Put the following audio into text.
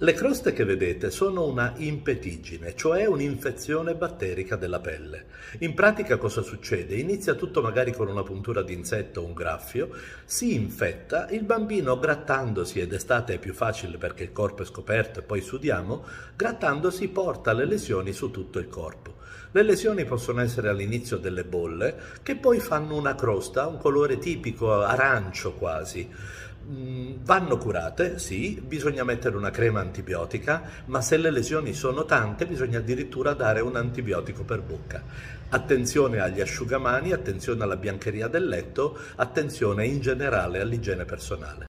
Le croste che vedete sono una impetigine, cioè un'infezione batterica della pelle. In pratica cosa succede? Inizia tutto magari con una puntura di insetto o un graffio, si infetta, il bambino grattandosi, ed estate è più facile perché il corpo è scoperto e poi sudiamo, grattandosi porta le lesioni su tutto il corpo. Le lesioni possono essere all'inizio delle bolle, che poi fanno una crosta, un colore tipico arancio quasi. Mm, vanno curate, sì, bisogna mettere una crema antibiotica, ma se le lesioni sono tante bisogna addirittura dare un antibiotico per bocca. Attenzione agli asciugamani, attenzione alla biancheria del letto, attenzione in generale all'igiene personale.